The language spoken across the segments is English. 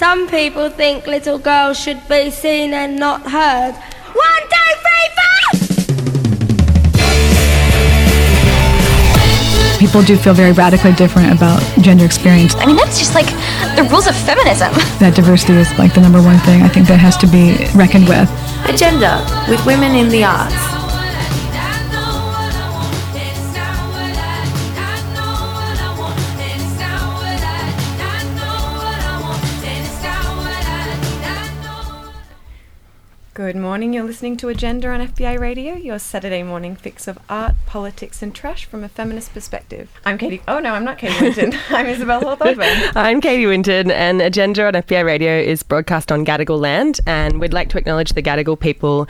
Some people think little girls should be seen and not heard. One, two, three, four! People do feel very radically different about gender experience. I mean, that's just like the rules of feminism. That diversity is like the number one thing I think that has to be reckoned with. Agenda with women in the arts. Morning. You're listening to Agenda on FBI Radio, your Saturday morning fix of art, politics, and trash from a feminist perspective. I'm Katie. Oh no, I'm not Katie Winton. I'm Isabel Hawthorne. I'm Katie Winton, and Agenda on FBI Radio is broadcast on Gadigal land, and we'd like to acknowledge the Gadigal people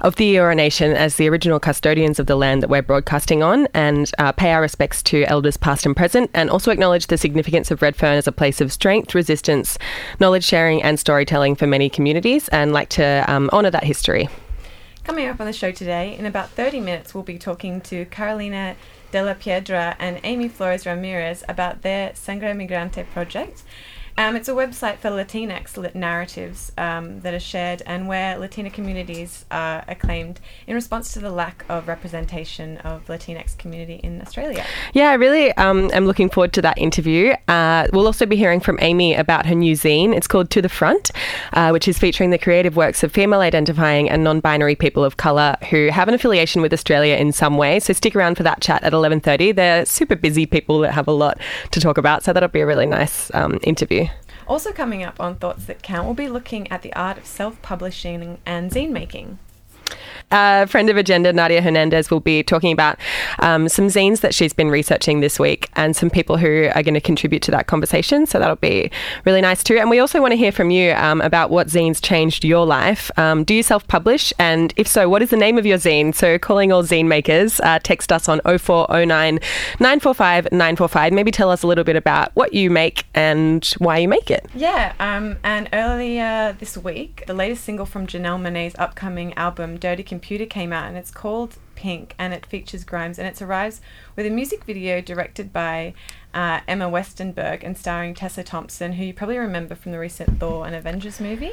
of the Eora Nation as the original custodians of the land that we're broadcasting on, and uh, pay our respects to elders past and present, and also acknowledge the significance of Redfern as a place of strength, resistance, knowledge sharing, and storytelling for many communities, and like to um, honour that history. Coming up on the show today, in about 30 minutes, we'll be talking to Carolina de la Piedra and Aimee Flores Ramirez about their Sangre Migrante project. Um, it's a website for Latinx narratives um, that are shared and where Latina communities are acclaimed in response to the lack of representation of Latinx community in Australia. Yeah, I really um, am looking forward to that interview. Uh, we'll also be hearing from Aimee about her new zine. It's called To the Front, uh, which is featuring the creative works of female identifying and non-binary people of colour who have an affiliation with Australia in some way. So stick around for that chat at 11.30. They're super busy people that have a lot to talk about, so that'll be a really nice um, interview. Also, coming up on Thoughts That Count, we'll be looking at the art of self publishing and zine making. A friend of Agenda, Nadia Hernandez, will be talking about um, some zines that she's been researching this week and some people who are going to contribute to that conversation. So that'll be really nice too. And we also want to hear from you um, about what zines changed your life. Um, do you self publish? And if so, what is the name of your zine? So calling all zine makers, uh, text us on 0409 945 945. Maybe tell us a little bit about what you make and why you make it. Yeah, um, and earlier this week, the latest single from Janelle Monae's upcoming album, Dirty Computer, came out, and it's called PYNK, and it features Grimes, and it arrives with a music video directed by uh, Emma Westenberg and starring Tessa Thompson, who you probably remember from the recent Thor and Avengers movie.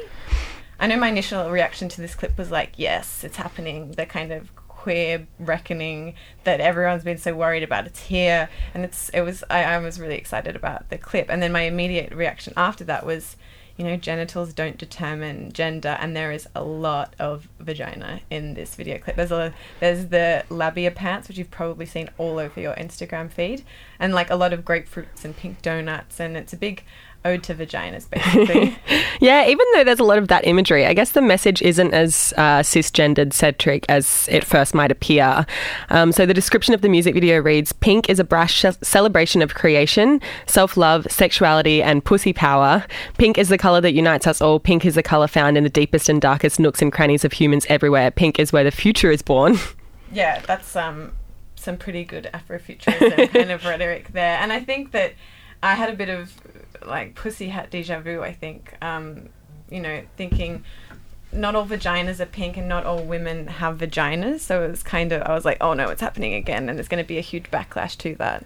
I know my initial reaction to this clip was like, yes, it's happening. The kind of queer reckoning that everyone's been so worried about. It's here, and it's it was. I, I was really excited about the clip, and then my immediate reaction after that was, you know, genitals don't determine gender, and there is a lot of vagina in this video clip. There's a there's the labia pants, which you've probably seen all over your Instagram feed, and like a lot of grapefruits and pink donuts, and it's a big ode to vaginas, basically. yeah, even though there's a lot of that imagery, I guess the message isn't as uh, cisgendered centric as it first might appear. Um, so the description of the music video reads Pink is a brash celebration of creation, self love, sexuality, and pussy power. Pink is the colour that unites us all. Pink is the colour found in the deepest and darkest nooks and crannies of humans everywhere. Pink is where the future is born. yeah, that's um, some pretty good Afrofuturism kind of rhetoric there. And I think that I had a bit of like pussy hat deja vu. I think, um, you know, thinking not all vaginas are pink and not all women have vaginas. So it was kind of I was like, oh no, it's happening again, and there's going to be a huge backlash to that.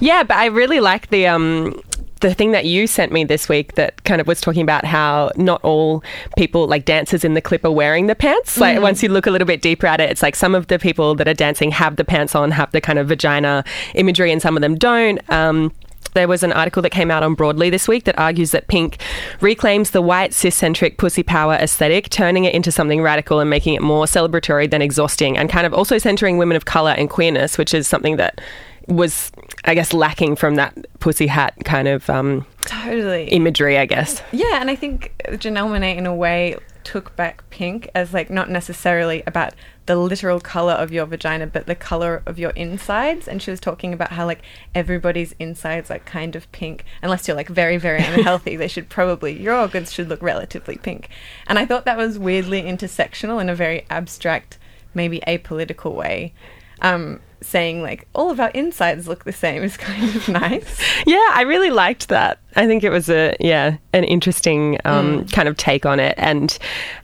Yeah, but I really like the um the thing that you sent me this week that kind of was talking about how not all people like dancers in the clip are wearing the pants. Like once you look a little bit deeper at it, it's like some of the people that are dancing have the pants on, have the kind of vagina imagery, and some of them don't. Um, there was an article that came out on Broadly this week that argues that PYNK reclaims the white cis-centric pussy power aesthetic, turning it into something radical and making it more celebratory than exhausting, and kind of also centering women of color and queerness, which is something that was, I guess, lacking from that pussy hat kind of um, Totally. imagery, I guess. Yeah, and I think Janelle Monae, in a way, took back pink as like not necessarily about the literal color of your vagina, but the color of your insides. And she was talking about how like everybody's insides are kind of pink, unless you're like very, very unhealthy. they should probably your organs should look relatively pink. And I thought that was weirdly intersectional in a very abstract, maybe apolitical way. Um, saying like all of our insides look the same is kind of nice. Yeah, I really liked that. I think it was a yeah an interesting um, kind of take on it, and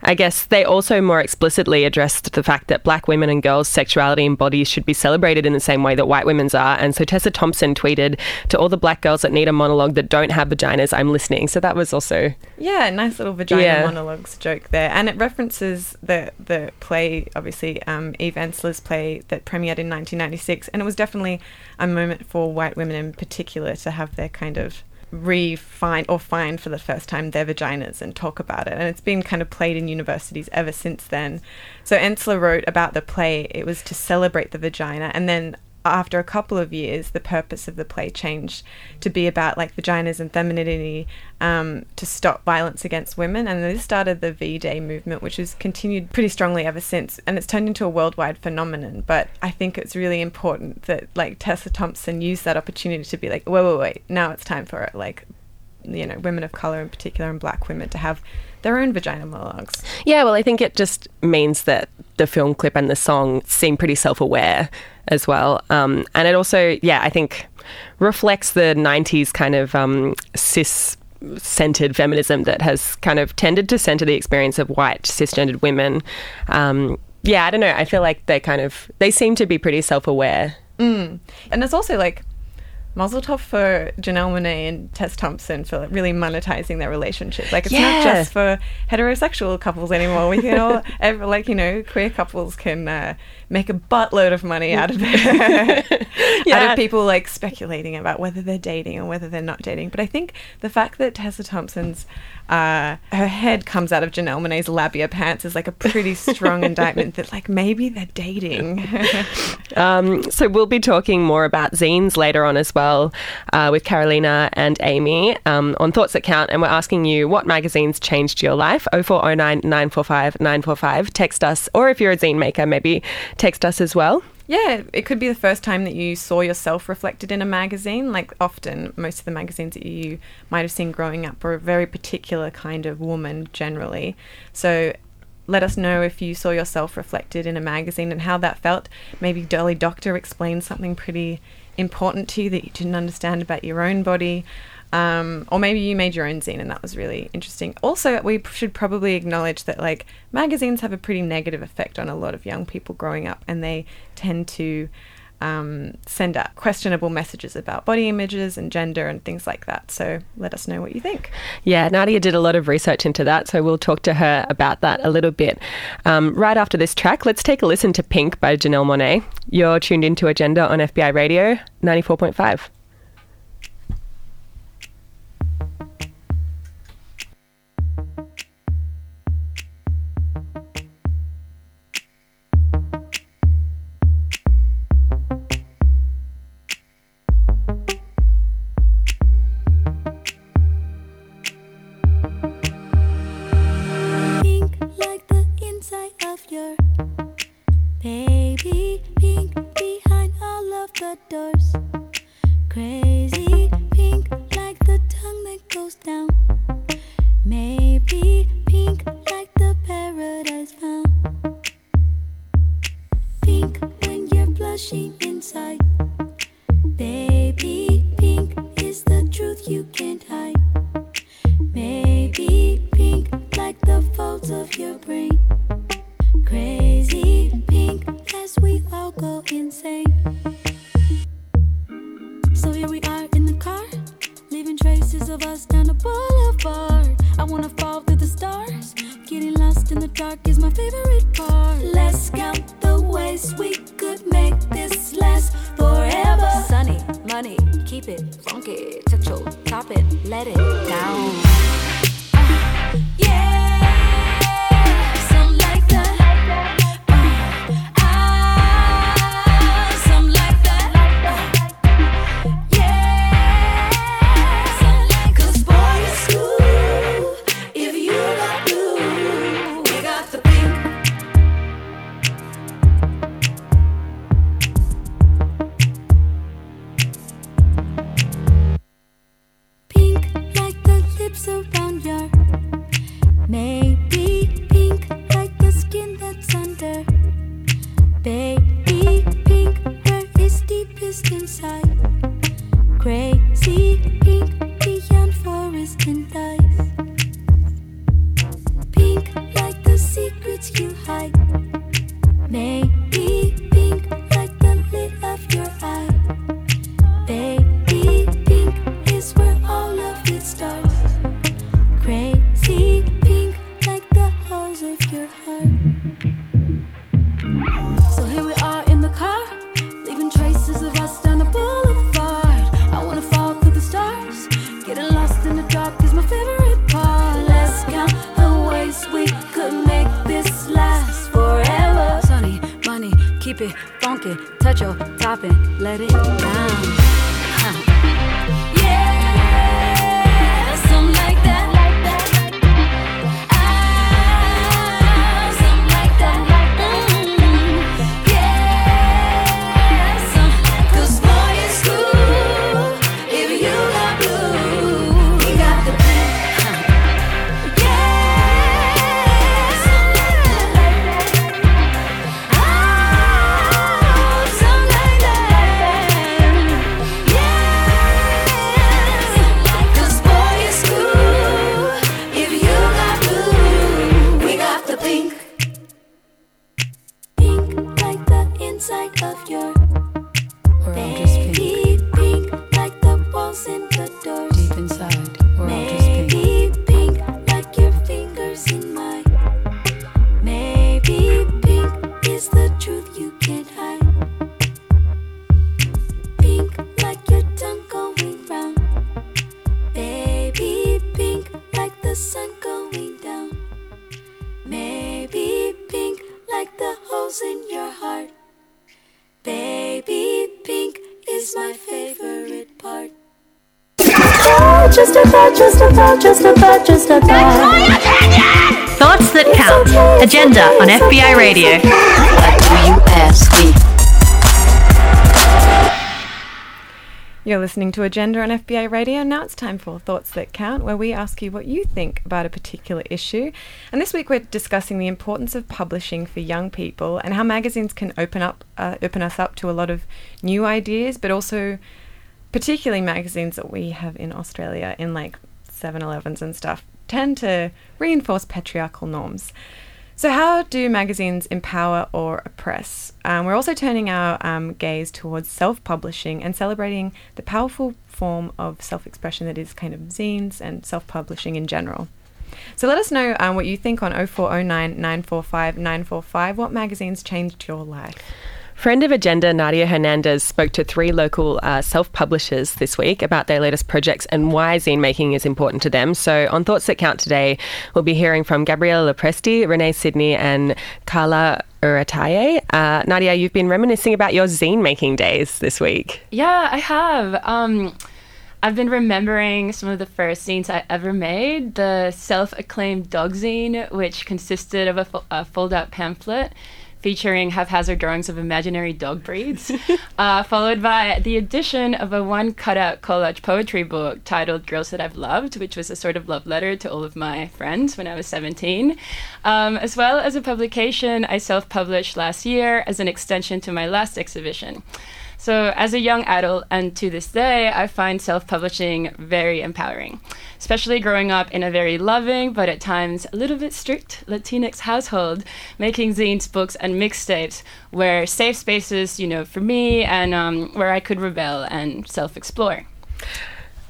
I guess they also more explicitly addressed the fact that black women and girls' sexuality and bodies should be celebrated in the same way that white women's are. And so Tessa Thompson tweeted to all the black girls that need a monologue that don't have vaginas, I'm listening. So that was also Yeah, nice little vagina Yeah. monologues joke there, and it references the the play, obviously um, Eve Ensler's play that premiered in 1996, and it was definitely a moment for white women in particular to have their kind of refine or find for the first time their vaginas and talk about it, and it's been kind of played in universities ever since then. So Ensler wrote about the play; it was to celebrate the vagina, and then after a couple of years, the purpose of the play changed to be about like vaginas and femininity um, to stop violence against women. And this started the V Day movement, which has continued pretty strongly ever since. And it's turned into a worldwide phenomenon. But I think it's really important that like Tessa Thompson used that opportunity to be like, wait, wait, wait, now it's time for it. Like, you know, women of color in particular and black women to have their own vagina monologues. Yeah, well, I think it just means that the film clip and the song seem pretty self aware as well. Um, and it also, yeah, I think reflects the 90s kind of um, cis centered feminism that has kind of tended to center the experience of white cisgendered women. Um, yeah, I don't know. I feel like they kind of, they seem to be pretty self aware. And it's also like Mazel tov for Janelle Monae and Tess Thompson for really monetizing their relationship. Like it's Yeah. not just for heterosexual couples anymore. We can all, like you know, queer couples can uh, make a buttload of money out of it, out of people like speculating about whether they're dating or whether they're not dating. But I think the fact that Tessa Thompson's uh, her head comes out of Janelle Monae's labia pants is like a pretty strong indictment that like maybe they're dating. Um, so we'll be talking more about zines later on as well uh, with Carolina and Aimee um, on Thoughts That Count. And we're asking you what magazines changed your life? 0409 945 945. Text us, or if you're a zine maker, maybe text us as well. Yeah, it could be the first time that you saw yourself reflected in a magazine. Like often, most of the magazines that you might have seen growing up were a very particular kind of woman generally. So let us know if you saw yourself reflected in a magazine and how that felt. Maybe Dolly Doctor explained something pretty important to you that you didn't understand about your own body. Um, or maybe you made your own zine and that was really interesting. Also, we should probably acknowledge that like magazines have a pretty negative effect on a lot of young people growing up, and they tend to um, send out questionable messages about body images and gender and things like that. So let us know what you think. Yeah, Nadia did a lot of research into that, so we'll talk to her about that a little bit. Um, right after this track, let's take a listen to PYNK by Janelle Monae. You're tuned into Agenda on FBI Radio 94.5. your Agenda on FBI Radio. Do you ask me? You're listening to Agenda on FBI Radio. Now it's time for Thoughts That Count, where we ask you what you think about a particular issue. And this week we're discussing the importance of publishing for young people and how magazines can open up, uh, open us up to a lot of new ideas, but also particularly magazines that we have in Australia in like 7-Elevens and stuff tend to reinforce patriarchal norms. So, how do magazines empower or oppress? Um, we're also turning our um, gaze towards self publishing and celebrating the powerful form of self expression that is kind of zines and self publishing in general. So, let us know um, what you think on 0409 945 945. What magazines changed your life? Friend of Agenda, Nadia Hernandez, spoke to three local uh, self publishers this week about their latest projects and why zine making is important to them. So, on Thoughts That Count today, we'll be hearing from Gabriella Lepresti, Raenee Sydney, and Carla Uriarte. Uh, Nadia, you've been reminiscing about your zine making days this week. Yeah, I have. Um, I've been remembering some of the first zines I ever made. The self-acclaimed dog zine, which consisted of a, fo- a fold-out pamphlet featuring haphazard drawings of imaginary dog breeds, uh, followed by the addition of a one cutout collage poetry book titled Girls That I've Loved, which was a sort of love letter to all of my friends when I was 17, um, as well as a publication I self published last year as an extension to my last exhibition. So, as a young adult and to this day, I find self publishing very empowering, especially growing up in a very loving but at times a little bit strict Latinx household, making zines, books, and mixtapes were safe spaces, you know, for me and um, where I could rebel and self explore.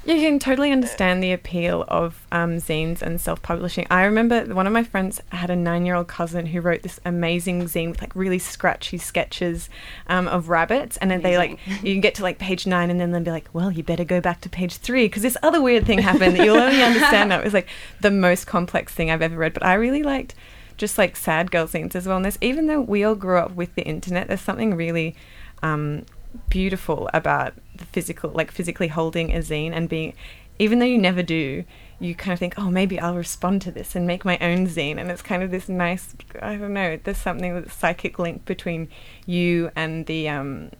You can totally understand the appeal of um, zines and self publishing. I remember one of my friends had a nine year old cousin who wrote this amazing zine with like really scratchy sketches um, of rabbits. And then they like, you can get to like page nine and then they'll be like, well, you better go back to page three because this other weird thing happened that you'll only understand now. It was like the most complex thing I've ever read. But I really liked just like sad girl zines as well. And there's, even though we all grew up with the internet, there's something really. Um, beautiful about the physical like physically holding a zine and being even though you never do you kind of think oh maybe i'll respond to this and make my own zine. And it's kind of this nice i don't know there's something with psychic link between you and the um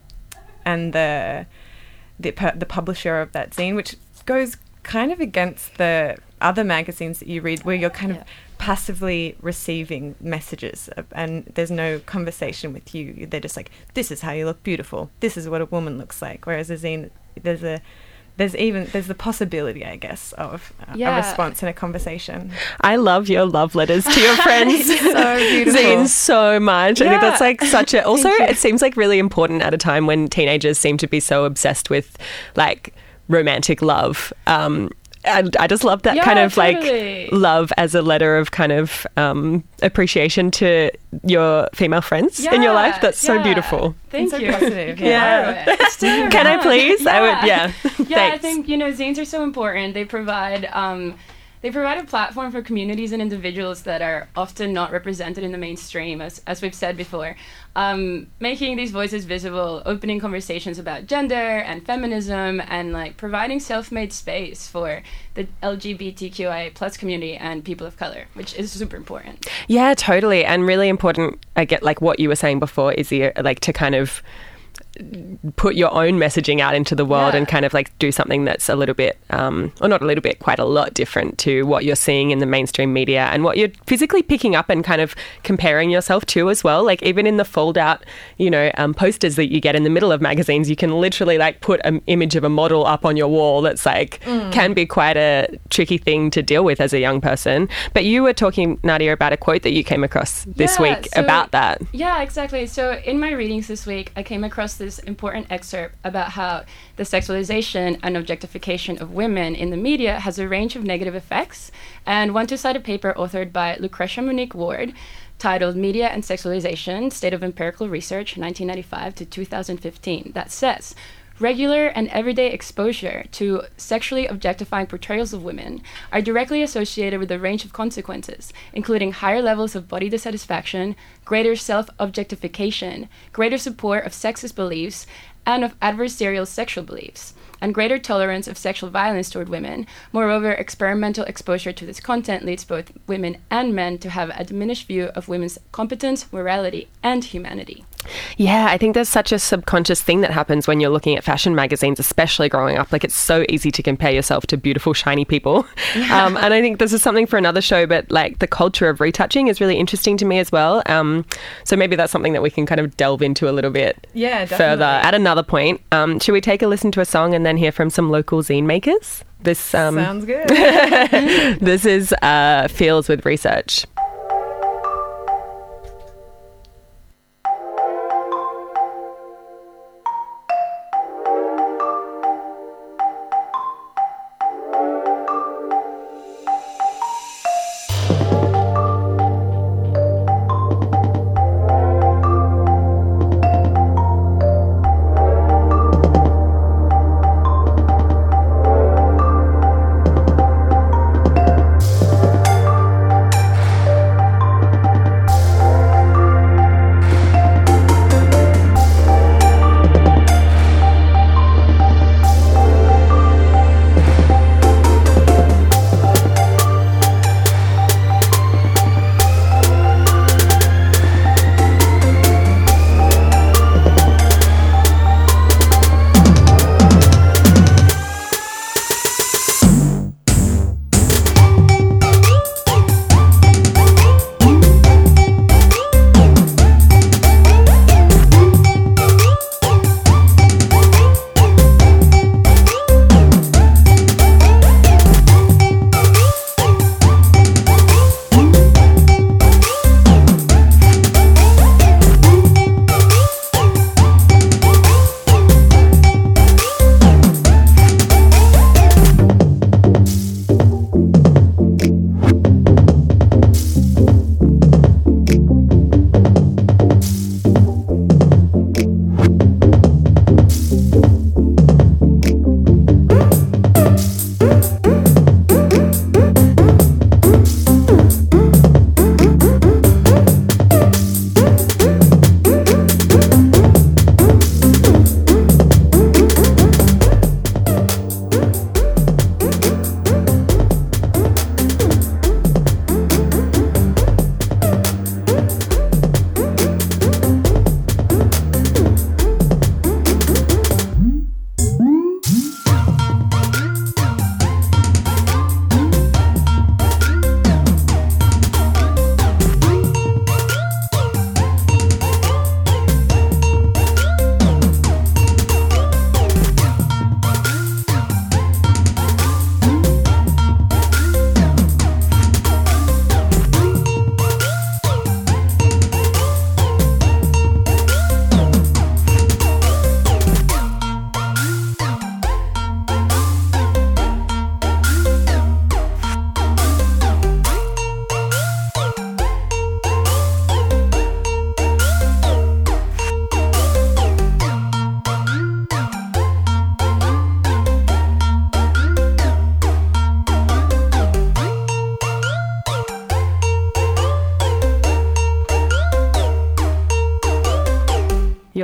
and the the, the publisher of that zine which goes kind of against the other magazines that you read where you're kind of passively receiving messages and there's no conversation with you they're just like this is how you look beautiful this is what a woman looks like whereas a zine there's a there's even there's the possibility i guess of uh, a Yeah. response and a conversation I love your love letters to your friends. so beautiful zines so much. I think that's like such a. Also, it seems like really important at a time when teenagers seem to be so obsessed with like romantic love. Um, and I just love that Yeah, kind of totally. like love as a letter of kind of um, appreciation to your female friends in your life. Yeah, That's so beautiful. Thank so you. positive, yeah. Borrow Can I around. please? I would. Yeah. yeah, I think you know zines are so important. They provide um, they provide a platform for communities and individuals that are often not represented in the mainstream, as, as we've said before. Um, making these voices visible, opening conversations about gender and feminism, and like providing self-made space for the LGBTQI plus community and people of color, which is super important. Yeah, totally. And really important, I get like what you were saying before, is like to kind of put your own messaging out into the world Yeah. and kind of like do something that's a little bit, um, or not a little bit, quite a lot different to what you're seeing in the mainstream media and what you're physically picking up and kind of comparing yourself to as well. Like even in the fold out, you know, um, posters that you get in the middle of magazines, you can literally like put an image of a model up on your wall that's like Mm. can be quite a tricky thing to deal with as a young person. But you were talking, Nadia, about a quote that you came across this Yeah, week so- about that. Yeah, exactly. So in my readings this week, I came across this important excerpt about how the sexualization and objectification of women in the media has a range of negative effects, and to cite a paper authored by Lucretia Monique Ward titled Media and Sexualization State of Empirical Research 1995 to 2015 that says Regular and everyday exposure to sexually objectifying portrayals of women are directly associated with a range of consequences, including higher levels of body dissatisfaction, greater self objectification, greater support of sexist beliefs, and of adversarial sexual beliefs, and greater tolerance of sexual violence toward women. Moreover, experimental exposure to this content leads both women and men to have a diminished view of women's competence, morality, and humanity. Yeah, I think there's such a subconscious thing that happens when you're looking at fashion magazines, especially growing up. Like it's so easy to compare yourself to beautiful, shiny people. Um, and I think this is something for another show, but like the culture of retouching is really interesting to me as well. Um, so maybe that's something that we can kind of delve into a little bit Yeah, further at another point. Um, should we take a listen to a song and then hear from some local zine makers? This um, Sounds good. this is uh, Fields with Research.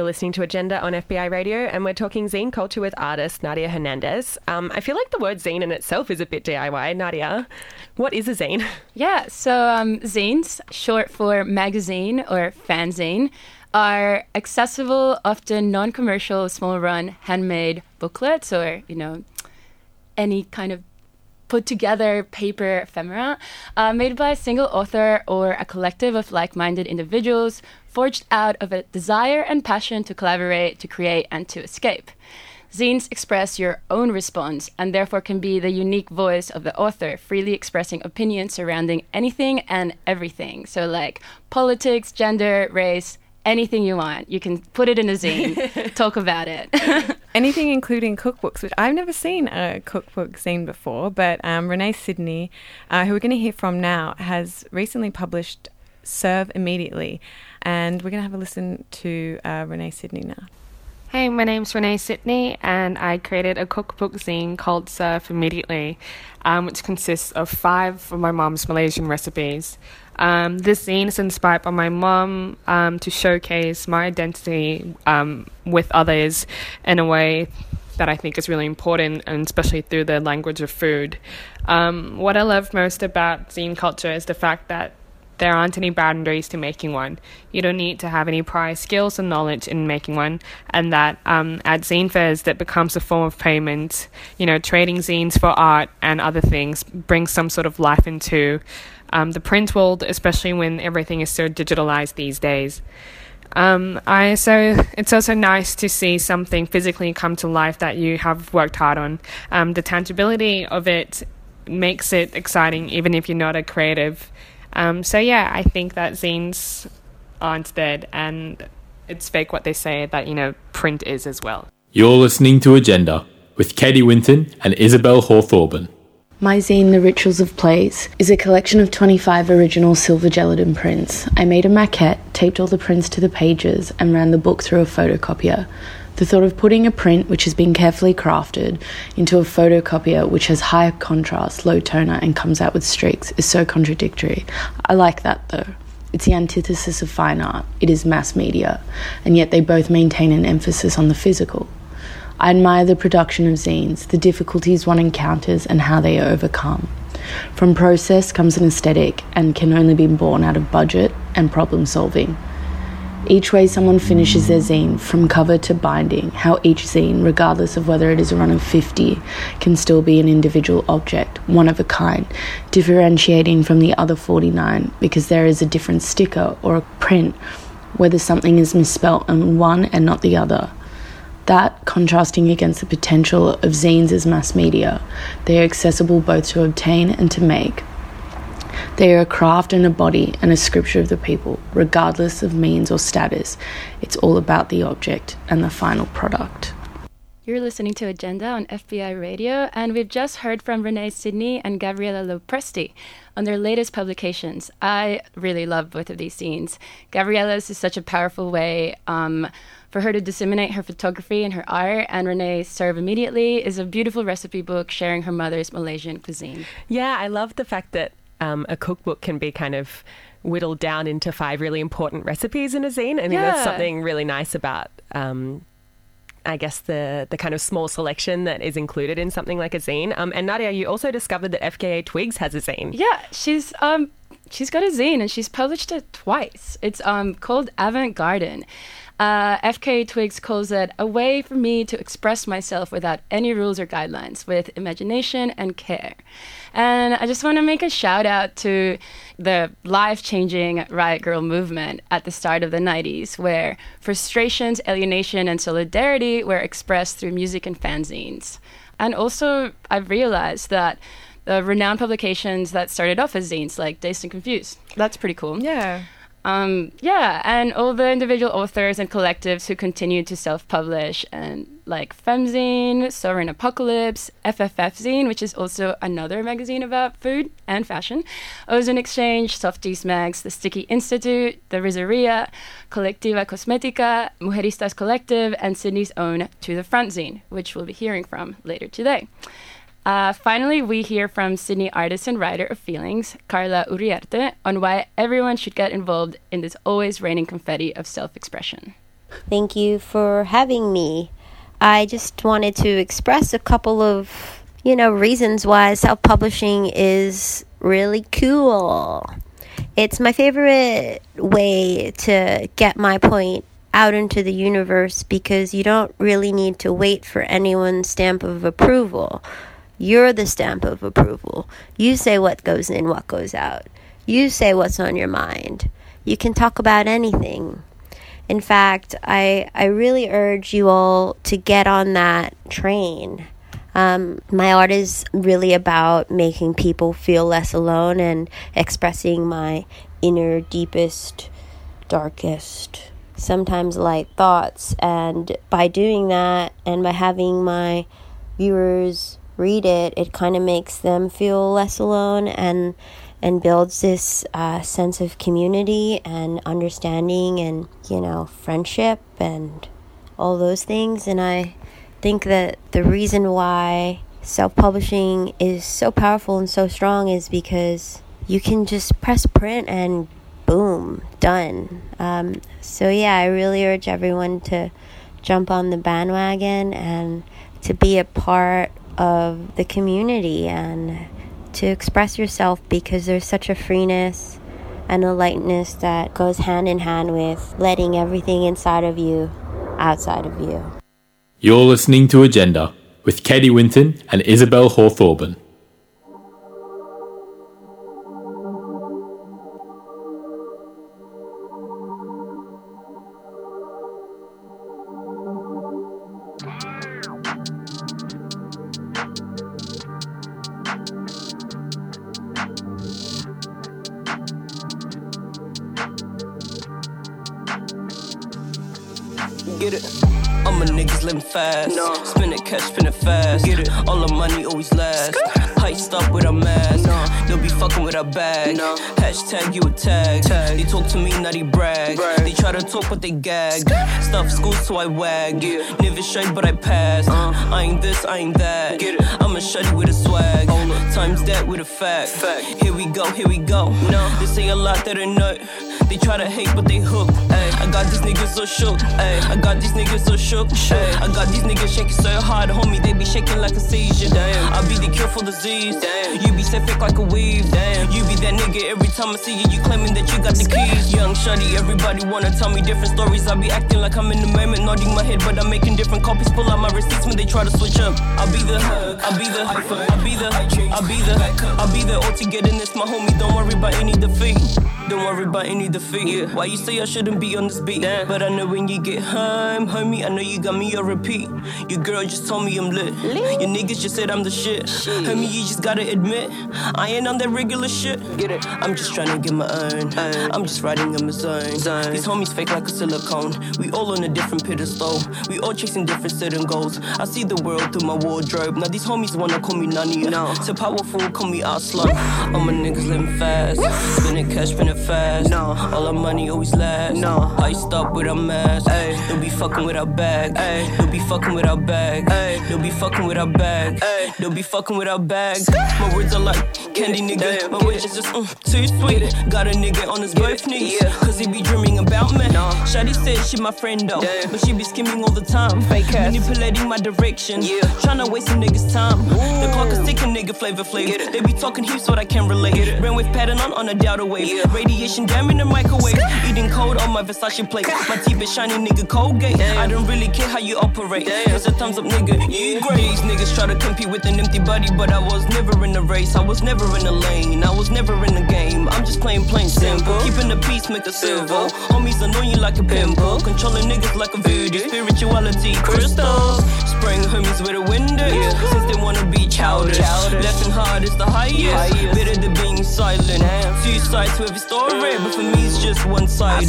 Listening to Agenda on FBI Radio, and we're talking zine culture with artist Nadia Hernandez. Um, I feel like the word zine in itself is a bit DIY. Nadia, what is a zine? Yeah, so um, zines, short for magazine or fanzine, are accessible, often non commercial, small run, handmade booklets or, you know, any kind of put together paper ephemera uh, made by a single author or a collective of like minded individuals forged out of a desire and passion to collaborate, to create, and to escape. Zines express your own response and therefore can be the unique voice of the author, freely expressing opinions surrounding anything and everything. So, like politics, gender, race, anything you want. You can put it in a zine, talk about it. Anything including cookbooks, which I've never seen a cookbook zine before, but um, Raenee Sydney, uh, who we're going to hear from now, has recently published Serve Immediately. And we're going to have a listen to uh, Raenee Sydney now. Hey, my name's Raenee Sydney, and I created a cookbook zine called Serve Immediately, um, which consists of five of my mom's Malaysian recipes. Um, this zine is inspired by my mom um, to showcase my identity um, with others in a way that I think is really important, and especially through the language of food. Um, what I love most about zine culture is the fact that there aren't any boundaries to making one. You don't need to have any prior skills and knowledge in making one, and that um, at zine fairs that becomes a form of payment. You know, trading zines for art and other things brings some sort of life into um, the print world, especially when everything is so digitalized these days. Um, I so it's also nice to see something physically come to life that you have worked hard on. Um, the tangibility of it makes it exciting, even if you're not a creative. Um, so yeah, I think that zines aren't dead, and it's fake what they say that you know print is as well. You're listening to Agenda with Katie Winton and Isabel Hawthorne. My zine, The Rituals of Place, is a collection of 25 original silver gelatin prints. I made a maquette, taped all the prints to the pages, and ran the book through a photocopier. The thought of putting a print which has been carefully crafted into a photocopier which has high contrast, low toner, and comes out with streaks is so contradictory. I like that though. It's the antithesis of fine art, it is mass media, and yet they both maintain an emphasis on the physical. I admire the production of zines, the difficulties one encounters, and how they are overcome. From process comes an aesthetic and can only be born out of budget and problem solving. Each way someone finishes their zine, from cover to binding, how each zine, regardless of whether it is a run of 50, can still be an individual object, one of a kind, differentiating from the other 49 because there is a different sticker or a print, whether something is misspelt on one and not the other. That contrasting against the potential of zines as mass media, they are accessible both to obtain and to make. They are a craft and a body and a scripture of the people, regardless of means or status. It's all about the object and the final product. You're listening to Agenda on FBI Radio, and we've just heard from Raenee Sydney and Gabriella Lo Presti on their latest publications. I really love both of these scenes. Gabriella's is such a powerful way um, for her to disseminate her photography and her art, and Raenee Serve Immediately is a beautiful recipe book sharing her mother's Malaysian cuisine. Yeah, I love the fact that um, a cookbook can be kind of whittled down into five really important recipes in a zine. I mean, Yeah. that's something really nice about. Um, I guess the the kind of small selection that is included in something like a zine. Um, and Nadia, you also discovered that FKA Twigs has a zine. Yeah, she's um she's got a zine and she's published it twice. It's um called Avant Garden. Uh, FKA Twigs calls it a way for me to express myself without any rules or guidelines, with imagination and care. And I just want to make a shout out to the life changing Riot Grrrl movement at the start of the 90s, where frustrations, alienation, and solidarity were expressed through music and fanzines. And also, I've realized that the renowned publications that started off as zines, like Dazed and Confused, that's pretty cool. Yeah. Um, yeah, and all the individual authors and collectives who continue to self-publish, and like Femzine, Sovereign Apocalypse, FFF Zine, which is also another magazine about food and fashion, Ozone Exchange, Softies Mags, The Sticky Institute, The Rizeria, Colectiva Cosmetica, Mujeristas Collective, and Sydney's own To the Front Zine, which we'll be hearing from later today. Uh, finally, we hear from Sydney artist and writer of feelings, Carla Uriarte, on why everyone should get involved in this always raining confetti of self expression. Thank you for having me. I just wanted to express a couple of, you know, reasons why self publishing is really cool. It's my favorite way to get my point out into the universe because you don't really need to wait for anyone's stamp of approval. You're the stamp of approval. You say what goes in, what goes out. You say what's on your mind. You can talk about anything. In fact, I, I really urge you all to get on that train. Um, my art is really about making people feel less alone and expressing my inner, deepest, darkest, sometimes light thoughts. And by doing that and by having my viewers read it, it kind of makes them feel less alone and and builds this uh, sense of community and understanding and you know friendship and all those things. And I think that the reason why self-publishing is so powerful and so strong is because you can just press print and boom, done. Um, so yeah, I really urge everyone to jump on the bandwagon and to be a part of the community and to express yourself because there's such a freeness and a lightness that goes hand in hand with letting everything inside of you outside of you. You're listening to Agenda with Katie Winton and Isabel Hawthorne. Spin it, cash, spin it fast. Get it? All the money always lasts. Heist up with a mask. No. They'll be fucking with a bag. No. Hashtag you a tag. tag. They talk to me, not they brag. brag. They try to talk, but they gag. Stuff school, so I wag. Yeah. Never shy, but I pass. Uh. I ain't this, I ain't that. Get it? I'm a shutty with a swag. Times that with a fact. fact. Here we go, here we go. No. They say a lot that I know. They try to hate, but they hook. Ay. I got these niggas so shook. Ay. I got these niggas so shook. Ay. I got these niggas shaking so hard, homie. They be shaking like a seizure. Damn. I be the cure for disease. Damn. You be fake like a weave. Damn. You be that nigga every time I see you. You claiming that you got the keys. Young shuddy, everybody wanna tell me different stories. I be acting like I'm in the moment, nodding my head, but I'm making different copies. Pull out my receipts when they try to switch up. I'll be the, I'll be the, I'll be the, I'll be the, I'll be the all togetherness, my homie. Don't worry about any defeat. Don't worry about any defeat. Yeah. Why you say I shouldn't be on this beat? Damn. But I know when you get home, homie, I know you got me a repeat. Your girl just told me I'm lit. lit. Your niggas just said I'm the shit. shit. Homie, you just gotta admit, I ain't on that regular shit. Get it? I'm just trying to get my own. I'm just riding on my zone. zone. These homies fake like a silicone. We all on a different pedestal. We all chasing different certain goals. I see the world through my wardrobe. Now these homies wanna call me nani. No. Too powerful, call me Aslan. All my niggas living fast. Spinning cash, spinning fast. No. All our money always last. No. Iced up with a mask. Ay. They'll be fucking with our bag. Ay. They'll be fucking with our bag. Ay. They'll be fucking with our bag. Ay. They'll be fucking with our bag. My words are like candy, nigga. My words is just mm, too sweet. Got a nigga on his both knees. Cause he be dreaming about me. No. Shawty said she my friend though. But she be skimming all the time. Fake ass. Manipulating my direction. Yeah. Tryna waste a nigga's time. The clock is ticking, nigga, flavor flavor. They be talking heaps, but I can't relate. Ran with pattern on on a delta wave. Radiation damn in the microwave. Eating cold on my Versace plate. My teeth is shiny, nigga, Colgate. I don't really care how you operate. It's a thumbs up, nigga. You great. These niggas try to compete with an empty body, but I was never in the race. I was never in the lane. I was never in the game. I'm just playing plain simple. Keeping the peace, make a civil. Homies annoy you like a pimple. Controlling niggas like a voodoo. Spirituality, crystals. Spraying homies with a window. Yeah. Since they wanna be childish. Left and hard is the highest. Better than being silent. Two sides to every story, but for me it's just one sided.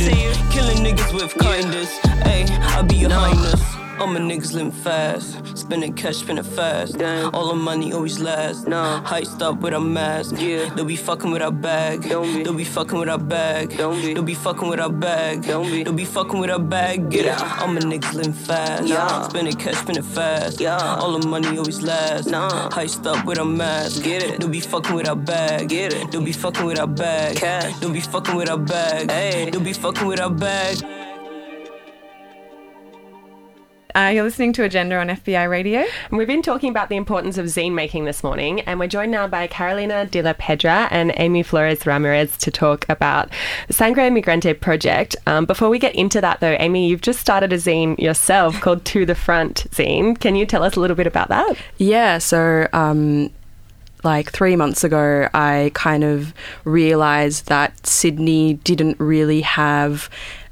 Killing niggas with kindness. Ayy, I'll be your highness. All my niggas living fast. Spending cash, spending fast. All the money always lasts. No. Heist up with a mask. Yeah. They'll be fucking with our bag. Don't be. They'll be fucking with our bag. Don't be. They'll be fucking with our bag. Don't be. They'll be fucking with our bag. Get it. All my niggas living fast. Yeah. Spending cash, spending fast. Yeah. All the money always lasts. No. Heist up with a mask. Get it. They'll be fucking with our bag. Get it. They'll be fucking with our bag. Cash. They'll be fucking with our bag. Hey. They'll be fucking with our bag. Uh, you're listening to Agenda on FBI Radio. And we've been talking about the importance of zine making this morning, and we're joined now by Carolina de la Piedra and Aimee Flores Ramirez to talk about the Sangre Migrante project. Um, before we get into that, though, Aimee, you've just started a zine yourself called To the Front Zine. Can you tell us a little bit about that? Yeah, so um, like three months ago, I kind of realized that Sydney didn't really have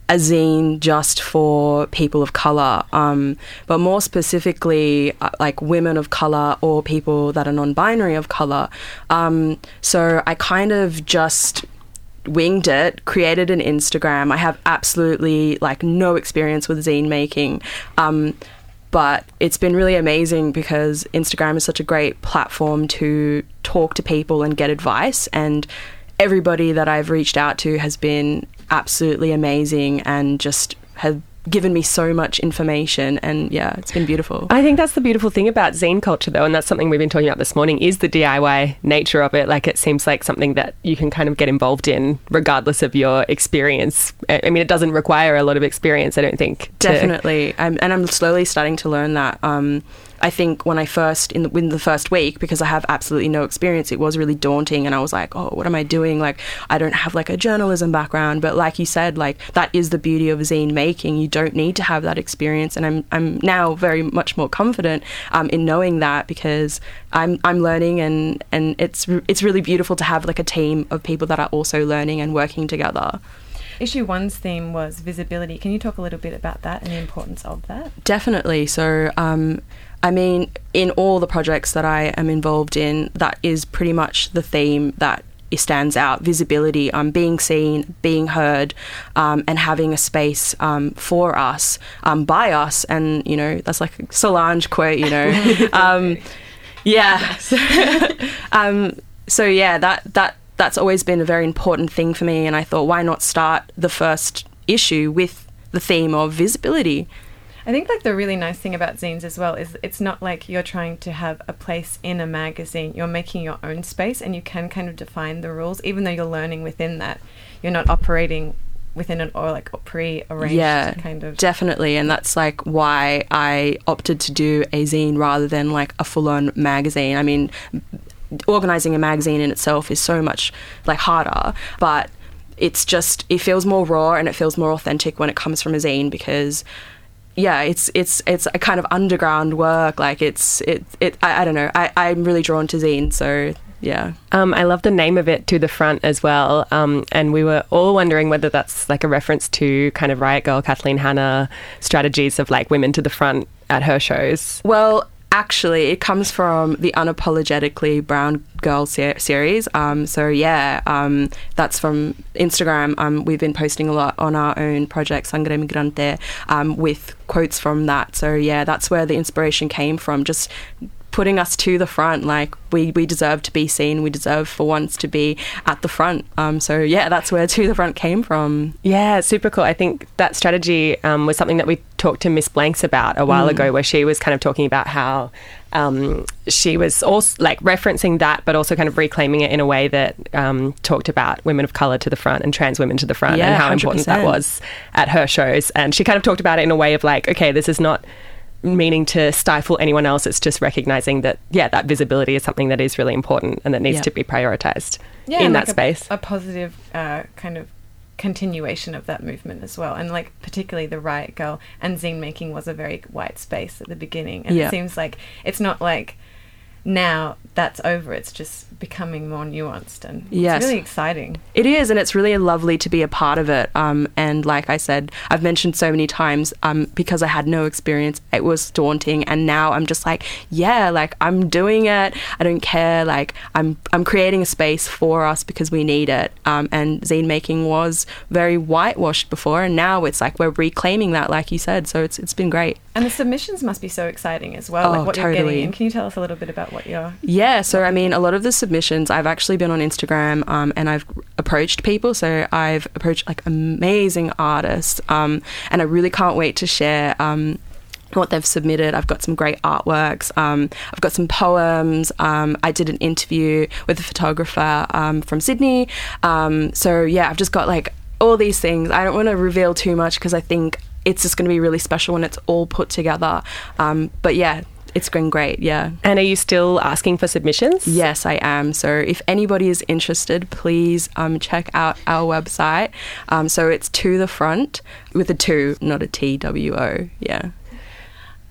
a zine just for people of color, um, but more specifically, uh, like women of color or people that are non binary of color. Um, so I kind of just winged it, created an Instagram. I have absolutely like no experience with zine making. Um, but it's been really amazing because Instagram is such a great platform to talk to people and get advice and everybody that I've reached out to has been absolutely amazing and just have given me so much information and yeah it's been beautiful I think that's the beautiful thing about zine culture, though, and that's something we've been talking about this morning, is the DIY nature of it. Like, it seems like something that you can kind of get involved in regardless of your experience. I mean, it doesn't require a lot of experience, I don't think. to- Definitely, I'm, and I'm slowly starting to learn that. Um, I think when I first in the, in the first week, because I have absolutely no experience, it was really daunting, and I was like, "Oh, what am I doing? Like, I don't have like a journalism background." But like you said, like that is the beauty of zine making. You don't need to have that experience, and I'm I'm now very much more confident um, in knowing that because I'm I'm learning, and and it's it's really beautiful to have like a team of people that are also learning and working together. Issue one's theme was visibility. Can you talk a little bit about that and the importance of that? Definitely. So, um, I mean, in all the projects that I am involved in, that is pretty much the theme that stands out visibility, um, being seen, being heard, um, and having a space um, for us, um, by us. And, you know, that's like a Solange quote, you know. um, yeah. um, so, yeah, that, that, that's always been a very important thing for me. And I thought, why not start the first issue with the theme of visibility? I think like the really nice thing about zines as well is it's not like you're trying to have a place in a magazine. You're making your own space and you can kind of define the rules even though you're learning within that. You're not operating within an or like pre-arranged yeah, kind of definitely, and that's like why I opted to do a zine rather than like a full-on magazine. I mean, organizing a magazine in itself is so much like harder, but it's just it feels more raw and it feels more authentic when it comes from a zine because yeah it's it's it's a kind of underground work like it's it it I, I don't know I, i'm really drawn to zine so yeah Um, I love the name of it, To the Front, as well. Um, and we were all wondering whether that's like a reference to kind of Riot Grrrl, Kathleen Hanna strategies of like women to the front at her shows. Well, actually, it comes from the Unapologetically Brown Girl ser- series. Um, so, yeah, um, that's from Instagram. Um, we've been posting a lot on our own project, Sangre Migrante, um, with quotes from that. So, yeah, that's where the inspiration came from. Just putting us to the front like we we deserve to be seen we deserve for once to be at the front um so yeah that's where to the front came from Yeah, super cool. I think that strategy um, was something that we talked to Miss Blanks about a while Mm. ago, where she was kind of talking about how um, she was also like referencing that, but also kind of reclaiming it in a way that um, talked about women of color to the front and trans women to the front Yeah, and how important that was at her shows. And she kind of talked about it in a way of like, okay, this is not meaning to stifle anyone else. It's just recognizing that, yeah, that visibility is something that is really important and that needs Yeah. to be prioritized yeah, in that like, a- space. A, positive uh, kind of continuation of that movement as well. And like particularly the Riot Grrrl and zine making was a very white space at the beginning. And Yeah. it seems like it's not like now that's over. It's just becoming more nuanced and Yes. it's really exciting. It is, and it's really lovely to be a part of it. Um, and like I said, I've mentioned so many times, um, because I had no experience, it was daunting. And now I'm just like, yeah, like I'm doing it. I don't care. Like I'm, I'm creating a space for us because we need it. Um, and zine making was very whitewashed before, and now it's like we're reclaiming that, like you said. So it's, it's been great. And the submissions must be so exciting as well. Oh, like what you're totally. getting. And can you tell us a little bit about what you're Yeah, so I mean, a lot of the submissions, I've actually been on Instagram um, and I've approached people. So I've approached like amazing artists, um, and I really can't wait to share. Um, what they've submitted. I've got some great artworks. Um, I've got some poems. Um, I did an interview with a photographer um, from Sydney. Um, so yeah, I've just got like all these things. I don't want to reveal too much because I think it's just going to be really special when it's all put together. Um, but yeah, it's going great. Yeah. And are you still asking for submissions? Yes, I am. So if anybody is interested, please um, check out our website. Um, so it's to the front with a two, not a T W O. Yeah.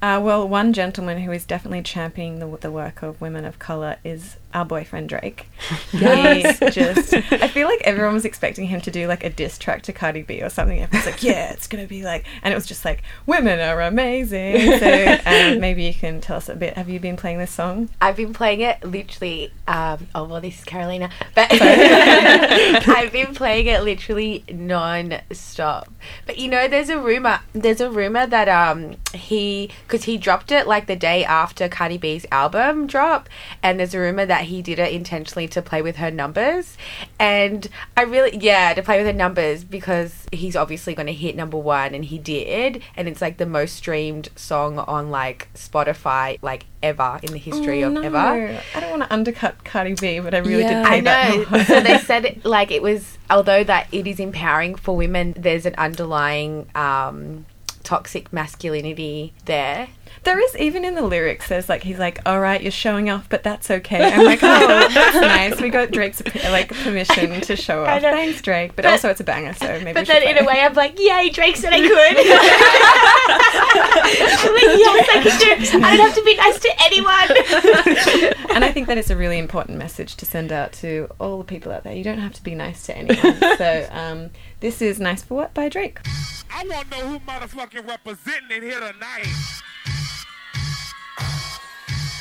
Uh, well, one gentleman who is definitely championing the, the work of women of color is our boyfriend Drake. Yes. He just, I feel like everyone was expecting him to do like a diss track to Cardi B or something. Everyone's like, yeah, it's gonna be like, and it was just like, women are amazing. So um, maybe you can tell us a bit. Have you been playing this song? I've been playing it literally. Um, oh well, this is Carolina, but I've been playing it literally non-stop. But you know, there's a rumor. There's a rumor that um he because he dropped it like the day after Cardi B's album drop, and there's a rumor that he did it intentionally to play with her numbers. And I really, yeah, to play with her numbers because he's obviously going to hit number one, and he did, and it's like the most streamed song on like Spotify like ever in the history Oh, of no. ever. I don't want to undercut Cardi B, but I really Yeah. did pay I know. that. so they said like it was although that it is empowering for women, there's an underlying um, toxic masculinity there. There is even in the lyrics. There's like he's like, "All right, you're showing off, but that's okay." I'm like, "Oh, that's nice. We got Drake's like permission to show off. Thanks, Drake." But, But- also, it's a banger, so maybe. but then in a way, I'm like, yay, Drake said I could. Like, yes, I can do. I don't have to be nice to anyone. and I think that it's a really important message to send out to all the people out there. You don't have to be nice to anyone. so um, this is "Nice for What" by Drake. I want to know who motherfucking representing it here tonight.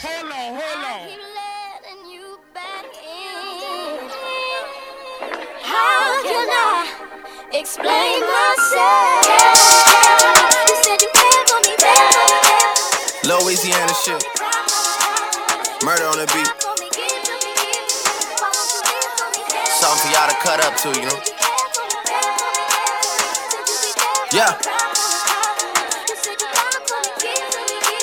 Hold on, hold on. How can I explain myself? You said you cared for me, baby. Louisiana shit. Murder on the beat. Something for y'all to cut up to, you know? Yeah.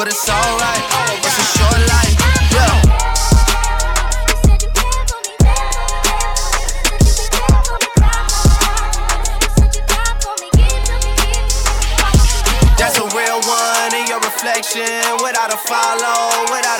but it's alright. It's a short life, yeah. That's a real one in your reflection. Without a follow, without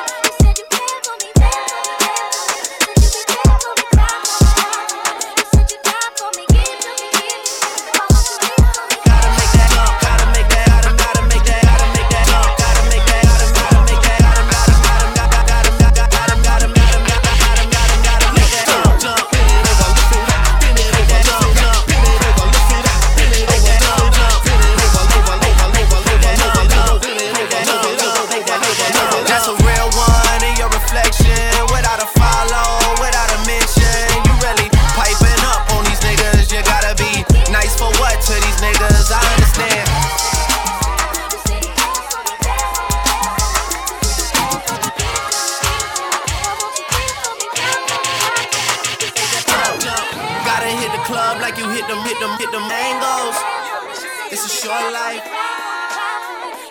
with the mangoes. It's a short life.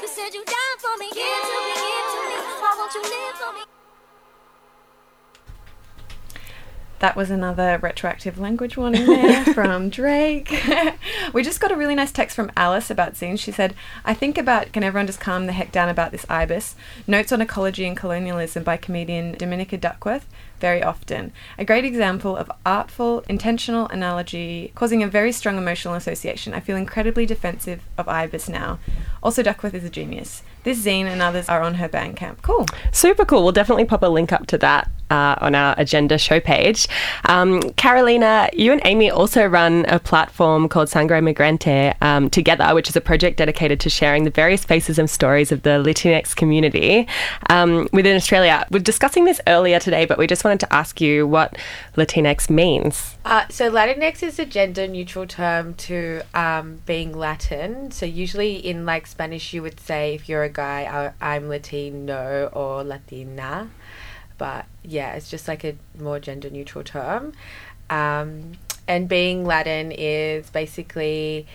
You said you died for me. Give to me, give to me. Why won't you live for me? That was another retroactive language warning there from Drake. we just got a really nice text from Alice about zines. She said, I think about Can Everyone Just Calm the Heck Down About This Ibis? Notes on Ecology and Colonialism by comedian Dominica Duckworth, very often. A great example of artful, intentional analogy causing a very strong emotional association. I feel incredibly defensive of Ibis now. Also, Duckworth is a genius. This zine and others are on her Bandcamp. Cool. Super cool. We'll definitely pop a link up to that uh, on our agenda show page. Um, Carolina, you and Aimee also run a platform called Sangre Migrante um, together, which is a project dedicated to sharing the various faces and stories of the Latinx community um, within Australia. We're discussing this earlier today, but we just wanted to ask you what Latinx means. Uh, so Latinx is a gender neutral term to um, being Latin. So usually in like Spanish, you would say if you're a guy, I'm Latino or Latina. But yeah, it's just like a more gender neutral term. Um, and being Latin is basically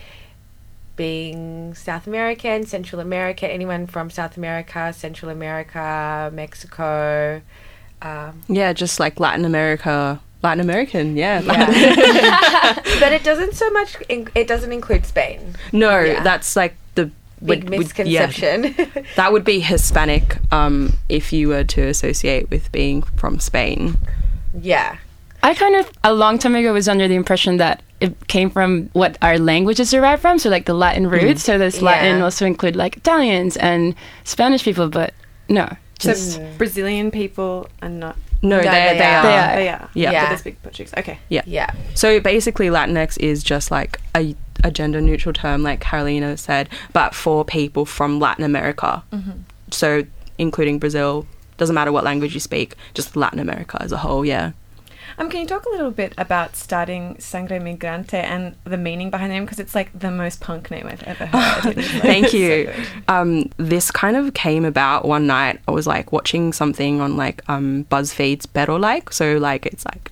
being South American, Central America, anyone from South America, Central America, Mexico. Um, Yeah, just like Latin America, Latin American. Yeah. but it doesn't so much. In, it doesn't include Spain. no, Yeah. that's like the Big would- would- misconception. that would be Hispanic um, if you were to associate with being from Spain. Yeah. I kind of a long time ago was under the impression that it came from what our languages derived from, so like the Latin roots. So does Latin Yeah. also include like Italians and Spanish people? But no, just So Brazilian people are not. No, they, they, They are. are. They are. Yeah. But they speak Portuguese. Okay. Yeah. Yeah. So basically, Latinx is just like a, a gender neutral term, like Carolina said, but for people from Latin America. Mhm. So, including Brazil, doesn't matter what language you speak, just Latin America as a whole, yeah. Um, can you talk a little bit about starting Sangre Migrante and the meaning behind the name? Because it's like the most punk name I've ever heard. Like Thank you. good. um, this kind of came about one night. I was like watching something on like um, BuzzFeed's Pero Like. So like it's like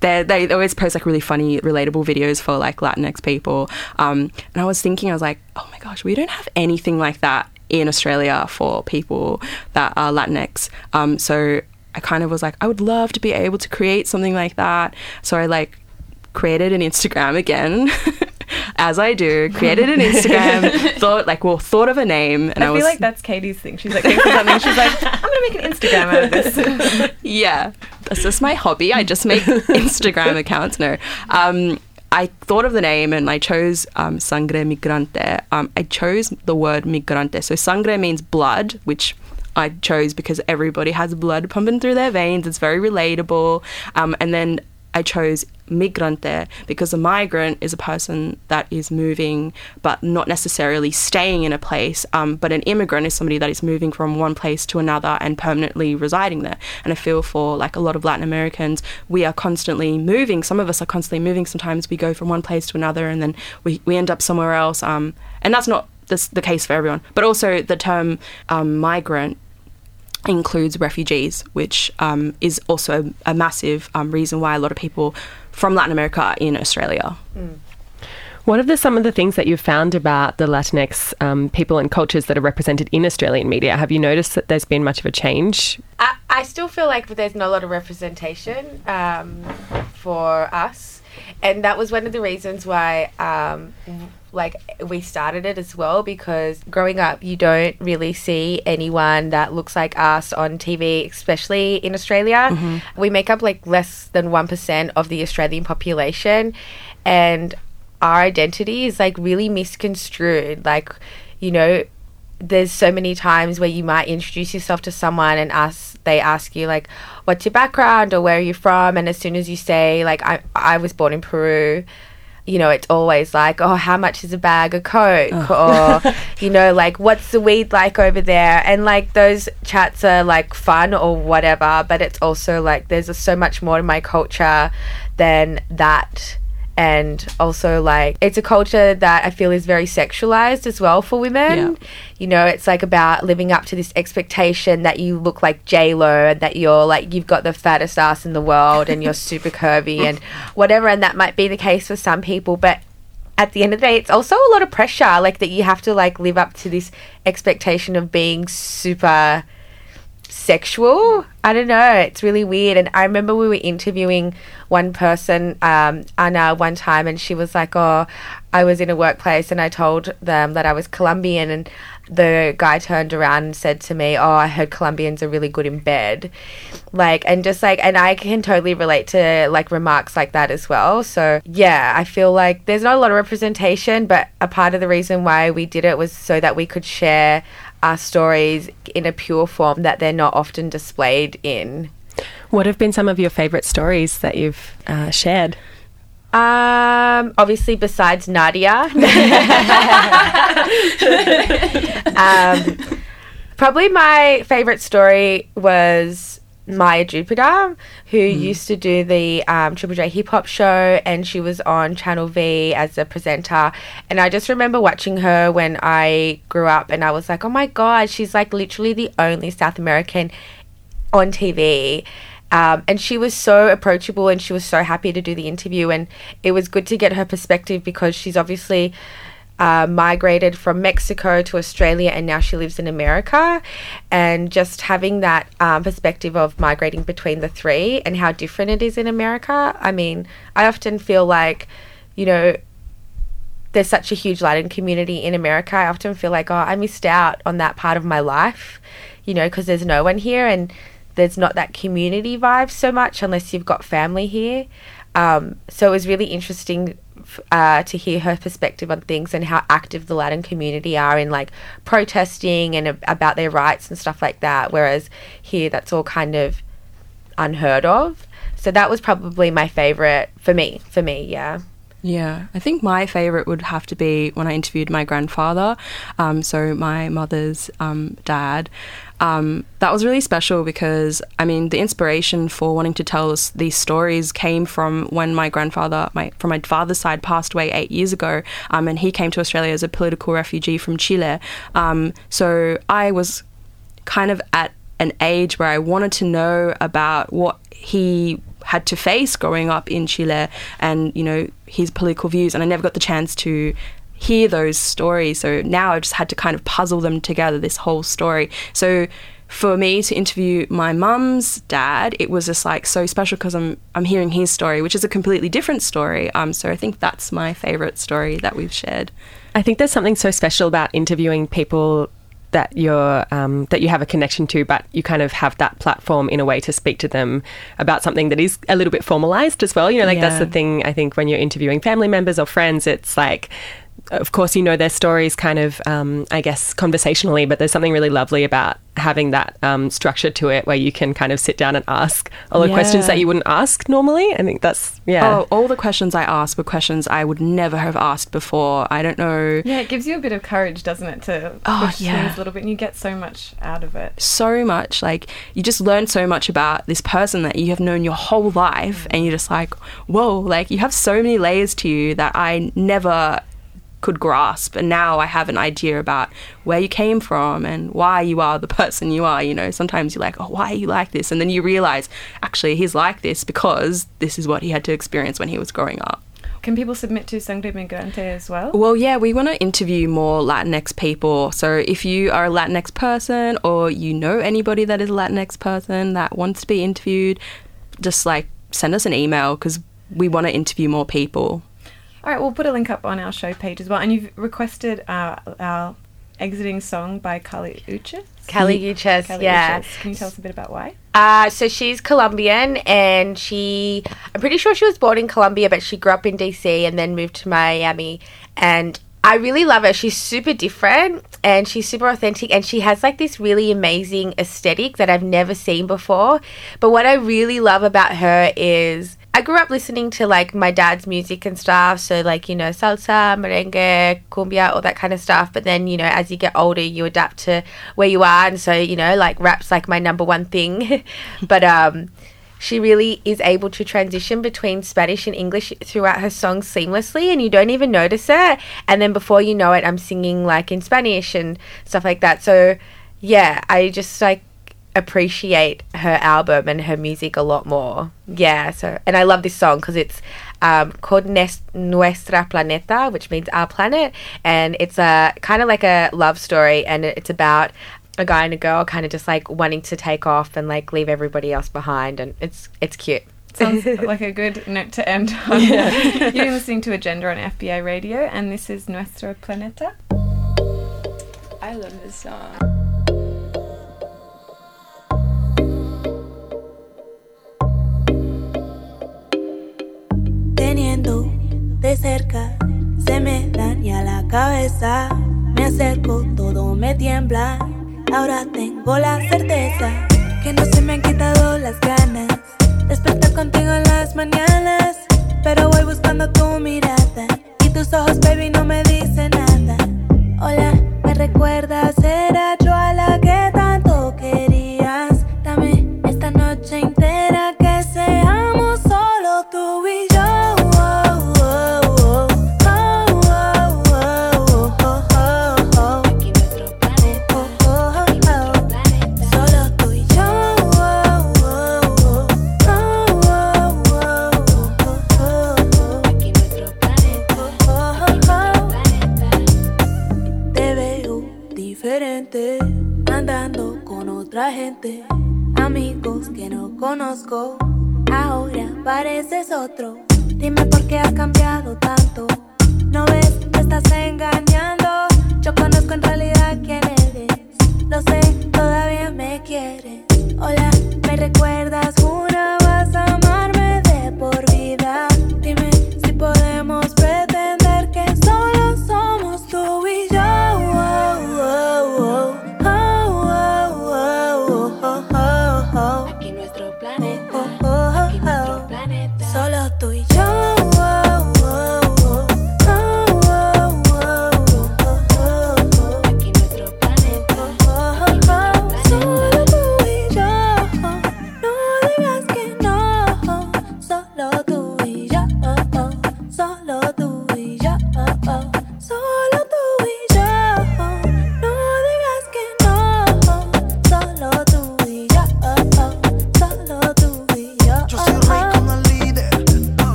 they they always post like really funny, relatable videos for like Latinx people. Um, and I was thinking, I was like, oh my gosh, we don't have anything like that in Australia for people that are Latinx. Um, so I kind of was like, I would love to be able to create something like that. So I like created an Instagram again. As I do, created an Instagram, thought like, well, thought of a name, and I I, feel was like that's Katie's thing. She's like, thinks of something. She's like, I'm gonna make an Instagram out of this. yeah, that's just my hobby. I just make Instagram accounts. No, um, I thought of the name and I chose um, Sangre Migrante. Um, I chose the word migrante. So sangre means blood, which I chose because everybody has blood pumping through their veins. It's very relatable. Um, and then I chose migrante because a migrant is a person that is moving but not necessarily staying in a place. Um, but an immigrant is somebody that is moving from one place to another and permanently residing there. And I feel for like a lot of Latin Americans, we are constantly moving. Some of us are constantly moving. Sometimes we go from one place to another and then we, we end up somewhere else. Um, and that's not the, the case for everyone. But also the term um, migrant includes refugees, which um, is also a massive um, reason why a lot of people from Latin America are in Australia. What are the, some of the things that you've found about the Latinx um, people and cultures that are represented in Australian media? Have you noticed that there's been much of a change? I, I still feel like there's not a lot of representation um, for us, and that was one of the reasons why, um, like, we started it as well. Because growing up, you don't really see anyone that looks like us on TV, especially in Australia. Mhm. We make up like less than one percent of the Australian population, and our identity is like really misconstrued. Like, you know, there's so many times where you might introduce yourself to someone and ask they ask you like what's your background or where are you from and as soon as you say like I I was born in Peru you know it's always like oh how much is a bag of coke? Oh. Or you know like what's the weed like over there? And like those chats are like fun or whatever but it's also like there's so much more to my culture than that and also like it's a culture that I feel is very sexualized as well for women. You know, it's like about living up to this expectation that you look like J Lo and that you're like you've got the fattest ass in the world and you're super curvy and whatever, and that might be the case for some people, but at the end of the day, it's also a lot of pressure, like that you have to like live up to this expectation of being super sexual. I don't know. It's really weird. And I remember we were interviewing one person, um, Anna, one time, and she was like, "Oh, I was in a workplace and I told them that I was Colombian, and the guy turned around and said to me, "Oh, I heard Colombians are really good in bed," like, and just like, and I can totally relate to like remarks like that as well. So yeah, I feel like there's not a lot of representation, but a part of the reason why we did it was so that we could share our stories in a pure form that they're not often displayed in. What have been some of your favourite stories that you've uh, shared? Um, obviously, besides Nadia, um, probably my favorite story was Maya Jupiter, who used to do the um, Triple J Hip Hop show, and she was on Channel V as a presenter. And I just remember watching her when I grew up, and I was like, oh my god, she's like literally the only South American on TV. Um, and she was so approachable and she was so happy to do the interview. And it was good to get her perspective because she's obviously uh, migrated from Mexico to Australia and now she lives in America. And just having that um, perspective of migrating between the three and how different it is in America. I mean, I often feel like, you know, there's such a huge Latin community in America. I often feel like, oh, I missed out on that part of my life, you know, because there's no one here and there's not that community vibe so much unless you've got family here. Um, so it was really interesting uh, to hear her perspective on things and how active the Latin community are in like protesting and ab- about their rights and stuff like that. Whereas here, that's all kind of unheard of. So that was probably my favorite for me. For me, yeah. Yeah, I think my favorite would have to be when I interviewed my grandfather, um, so my mother's um, dad. Um, that was really special because, I mean, the inspiration for wanting to tell us these stories came from when my grandfather, my from my father's side, passed away eight years ago, um, and he came to Australia as a political refugee from Chile. Um, so I was kind of at an age where I wanted to know about what he had to face growing up in Chile and you know his political views and I never got the chance to hear those stories. So now I just had to kind of puzzle them together this whole story. So for me to interview my mum's dad it was just like so special because I'm I'm hearing his story which is a completely different story. Um so I think that's my favorite story that we've shared. I think there's something so special about interviewing people that you're um, that you have a connection to, but you kind of have that platform in a way to speak to them about something that is a little bit formalized as well. You know, like that's the thing. I think when you're interviewing family members or friends, it's like. Of course, you know their stories kind of, um, I guess, conversationally, but there's something really lovely about having that um, structure to it where you can kind of sit down and ask all the questions that you wouldn't ask normally. I think that's, yeah. Oh, all the questions I asked were questions I would never have asked before. I don't know. Yeah, it gives you a bit of courage, doesn't it, to Oh, push yeah. things a little bit, and you get so much out of it. so much. Like you just learn so much about this person that you have known your whole life, and you're just like, whoa! Like you have so many layers to you that I never could grasp, and now I have an idea about where you came from and why you are the person you are. You know, sometimes you're like, oh, why are you like this? And then you realize, actually, he's like this because this is what he had to experience when he was growing up. Can people submit to Sangre Migrante as well? Well, yeah, we want to interview more Latinx people. So if you are a Latinx person or you know anybody that is a Latinx person that wants to be interviewed, just like send us an email because we want to interview more people. All right, we'll put a link up on our show page as well. And you've requested uh, our exiting song by Kali Uchis. Kali Uchis, Kali yeah. Uchis. Can you tell us a bit about why? Uh, so she's Colombian and she, I'm pretty sure she was born in Colombia, but she grew up in DC and then moved to Miami. And I really love her. She's super different and she's super authentic and she has like this really amazing aesthetic that I've never seen before. But what I really love about her is I grew up listening to like my dad's music and stuff. So, like, you know, salsa, merengue, cumbia, all that kind of stuff. But then, you know, as you get older, you adapt to where you are. And so, you know, like rap's like my number one thing. but, um, she really is able to transition between Spanish and English throughout her songs seamlessly, and you don't even notice it. And then before you know it, I'm singing like in Spanish and stuff like that. So, yeah, I just like appreciate her album and her music a lot more. Yeah, so and I love this song because it's um, called Nes- Nuestra Planeta, which means our planet, and it's a kind of like a love story, and it's about a guy and a girl kind of just like wanting to take off and like leave everybody else behind, and it's it's cute. Sounds like a good note to end on. You're listening to Agenda on FBI Radio, and this is Nuestro Planeta. I love this song. De cerca, se me daña la cabeza. Me acerco, todo me tiembla. Ahora tengo la certeza que no se me han quitado las ganas. Despertar contigo en las mañanas, pero voy buscando tu mirada. Y tus ojos, baby, no me dicen nada. Hola, ¿me recuerdas? Era yo a la que tanto otro.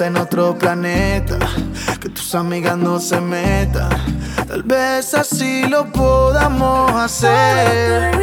En otro planeta, que tus amigas no se metan. Tal vez así lo podamos hacer.